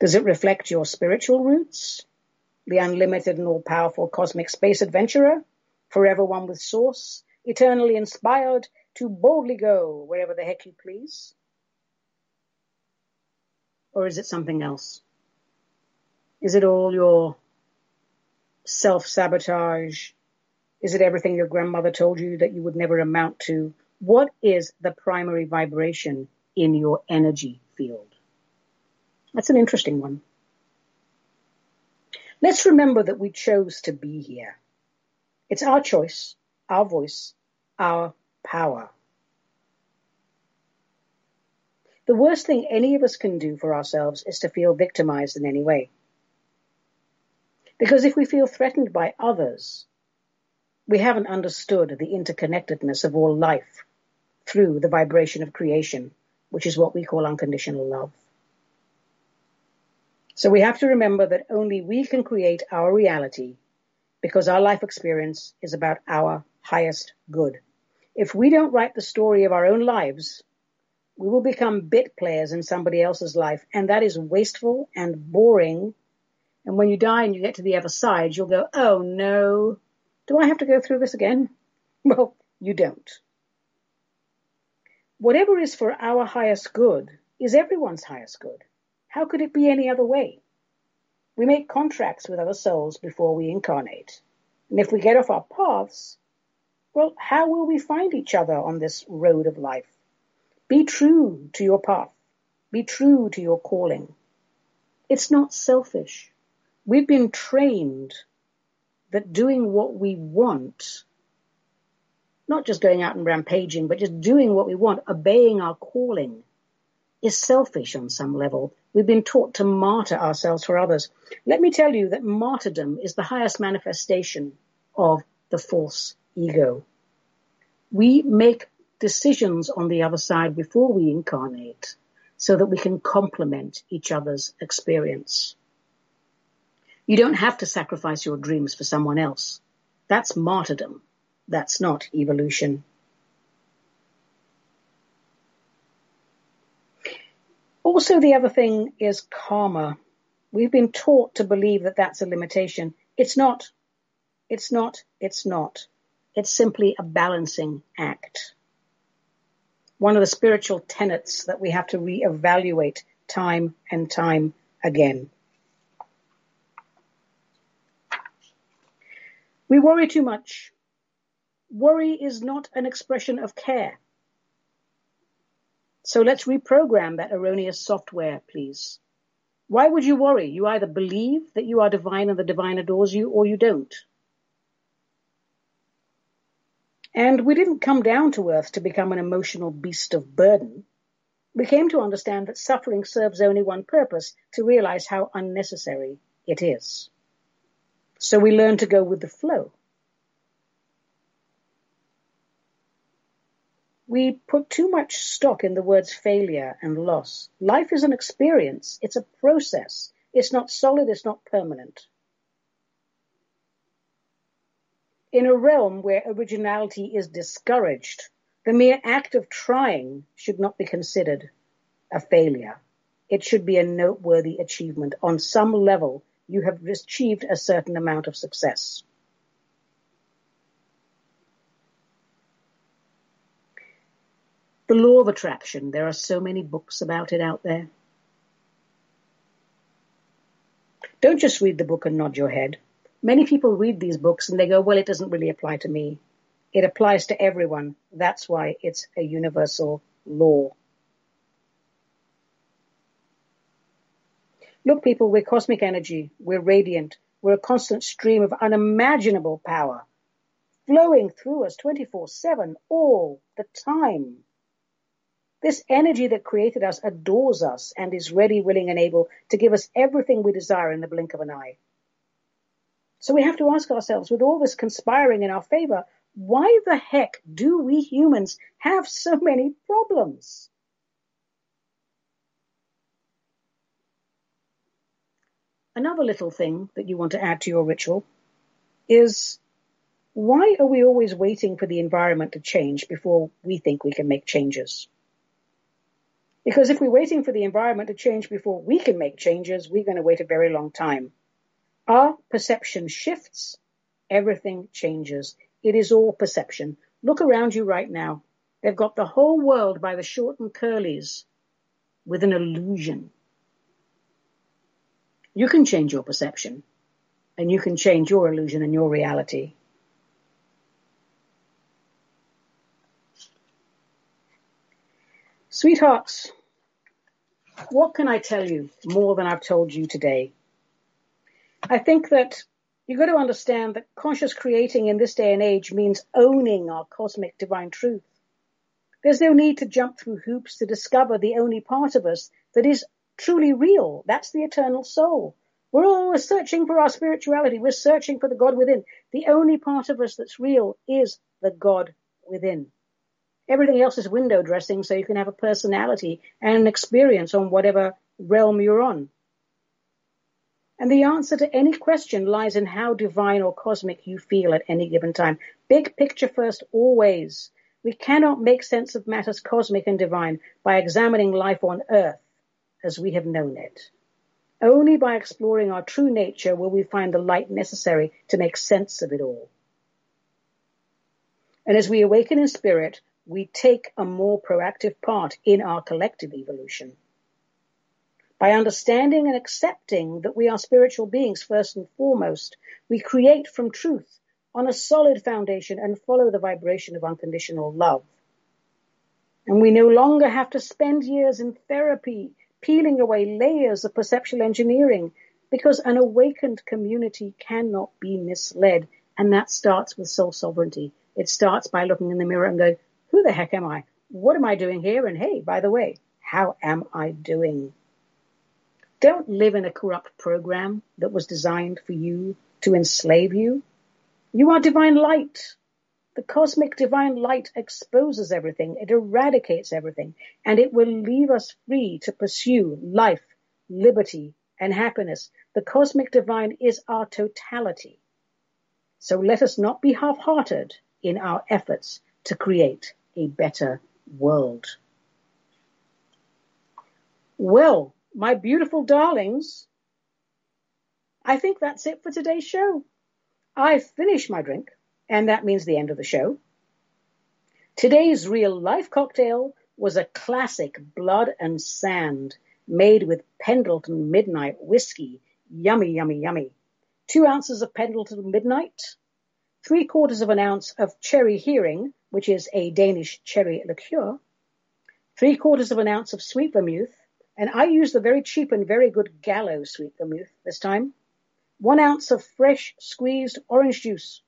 Speaker 2: Does it reflect your spiritual roots? The unlimited and all powerful cosmic space adventurer? Forever one with source? eternally inspired to boldly go wherever the heck you please? Or is it something else? Is it all your self-sabotage? Is it everything your grandmother told you that you would never amount to? What is the primary vibration in your energy field? That's an interesting one. Let's remember that we chose to be here. It's our choice our voice, our power. The worst thing any of us can do for ourselves is to feel victimized in any way. Because if we feel threatened by others, we haven't understood the interconnectedness of all life through the vibration of creation, which is what we call unconditional love. So we have to remember that only we can create our reality because our life experience is about our highest good. If we don't write the story of our own lives, we will become bit players in somebody else's life, and that is wasteful and boring. And when you die and you get to the other side, you'll go, oh no, do I have to go through this again? Well, you don't. Whatever is for our highest good is everyone's highest good. How could it be any other way? We make contracts with other souls before we incarnate. And if we get off our paths, well, how will we find each other on this road of life? Be true to your path. Be true to your calling. It's not selfish. We've been trained that doing what we want, not just going out and rampaging, but just doing what we want, obeying our calling, is selfish on some level. We've been taught to martyr ourselves for others. Let me tell you that martyrdom is the highest manifestation of the false ego. We make decisions on the other side before we incarnate so that we can complement each other's experience. You don't have to sacrifice your dreams for someone else. That's martyrdom. That's not evolution. Also, the other thing is karma. We've been taught to believe that that's a limitation. It's not. It's not. It's not. It's simply a balancing act. One of the spiritual tenets that we have to reevaluate time and time again. We worry too much. Worry is not an expression of care. So let's reprogram that erroneous software, please. Why would you worry? You either believe that you are divine and the divine adores you or you don't. And we didn't come down to earth to become an emotional beast of burden. we came to understand that suffering serves only one purpose, to realize how unnecessary it is. So we learn to go with the flow. We put too much stock in the words failure and loss. Life is an experience. It's a process. It's not solid. It's not permanent. In a realm where originality is discouraged, the mere act of trying should not be considered a failure. It should be a noteworthy achievement. On some level, you have achieved a certain amount of success. The law of attraction. There are so many books about it out there. Don't just read the book and nod your head. Many people read these books and they go, well, it doesn't really apply to me. It applies to everyone. That's why it's a universal law. Look, people, we're cosmic energy. We're radiant. We're a constant stream of unimaginable power flowing through us 24 7 all the time. This energy that created us adores us and is ready, willing, and able to give us everything we desire in the blink of an eye. So we have to ask ourselves, with all this conspiring in our favor, why the heck do we humans have so many problems? Another little thing that you want to add to your ritual is why are we always waiting for the environment to change before we think we can make changes? Because if we're waiting for the environment to change before we can make changes, we're going to wait a very long time. Our perception shifts, everything changes. It is all perception. Look around you right now. They've got the whole world by the short and curlies with an illusion. You can change your perception and you can change your illusion and your reality. Sweethearts, what can I tell you more than I've told you today? I think that You've got to understand that conscious creating in this day and age means owning our cosmic divine truth. There's no need to jump through hoops to discover the only part of us that is truly real. That's the eternal soul. We're all searching for our spirituality. We're searching for the God within. The only part of us that's real is the God within. Everything else is window dressing so you can have a personality and an experience on whatever realm you're on. And the answer to any question lies in how divine or cosmic you feel at any given time. Big picture first, always. We cannot make sense of matters cosmic and divine by examining life on earth as we have known it. Only by exploring our true nature will we find the light necessary to make sense of it all. And as we awaken in spirit, we take a more proactive part in our collective evolution by understanding and accepting that we are spiritual beings first and foremost, we create from truth on a solid foundation and follow the vibration of unconditional love. And we no longer have to spend years in therapy peeling away layers of perceptual engineering because an awakened community cannot be misled. And that starts with soul sovereignty. It starts by looking in the mirror and going, who the heck am I? What am I doing here? And hey, by the way, how am I doing? Don't live in a corrupt program that was designed for you to enslave you. You are divine light. The cosmic divine light exposes everything. It eradicates everything and it will leave us free to pursue life, liberty, and happiness. The cosmic divine is our totality. So let us not be half-hearted in our efforts to create a better world. Well, my beautiful darlings, I think that's it for today's show. I've finished my drink, and that means the end of the show. Today's real life cocktail was a classic blood and sand made with Pendleton Midnight whiskey. Yummy, yummy, yummy. Two ounces of Pendleton Midnight, three quarters of an ounce of cherry heering, which is a Danish cherry liqueur, three quarters of an ounce of sweet vermouth, and I used the very cheap and very good Gallo sweet vermouth this time. One ounce of fresh squeezed orange juice.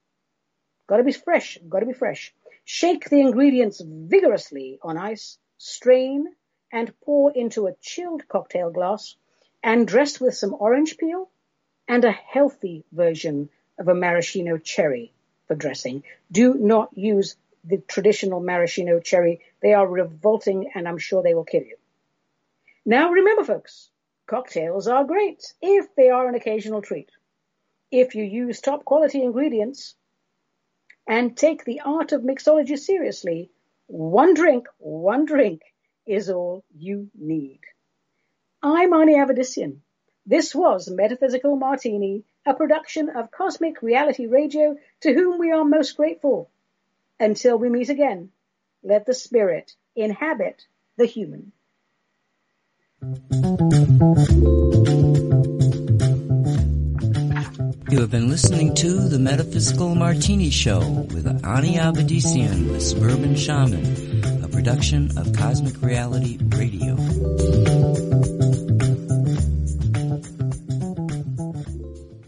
Speaker 2: Gotta be fresh, gotta be fresh. Shake the ingredients vigorously on ice, strain, and pour into a chilled cocktail glass and dressed with some orange peel and a healthy version of a maraschino cherry for dressing. Do not use the traditional maraschino cherry. They are revolting and I'm sure they will kill you. Now remember folks, cocktails are great if they are an occasional treat. If you use top quality ingredients and take the art of mixology seriously, one drink, one drink is all you need. I'm Ani Avedissian. This was Metaphysical Martini, a production of Cosmic Reality Radio, to whom we are most grateful. Until we meet again, let the spirit inhabit the human.
Speaker 1: You have been listening to the Metaphysical Martini Show with Ani Avedissian, the Suburban Shaman, a production of Cosmic Reality Radio.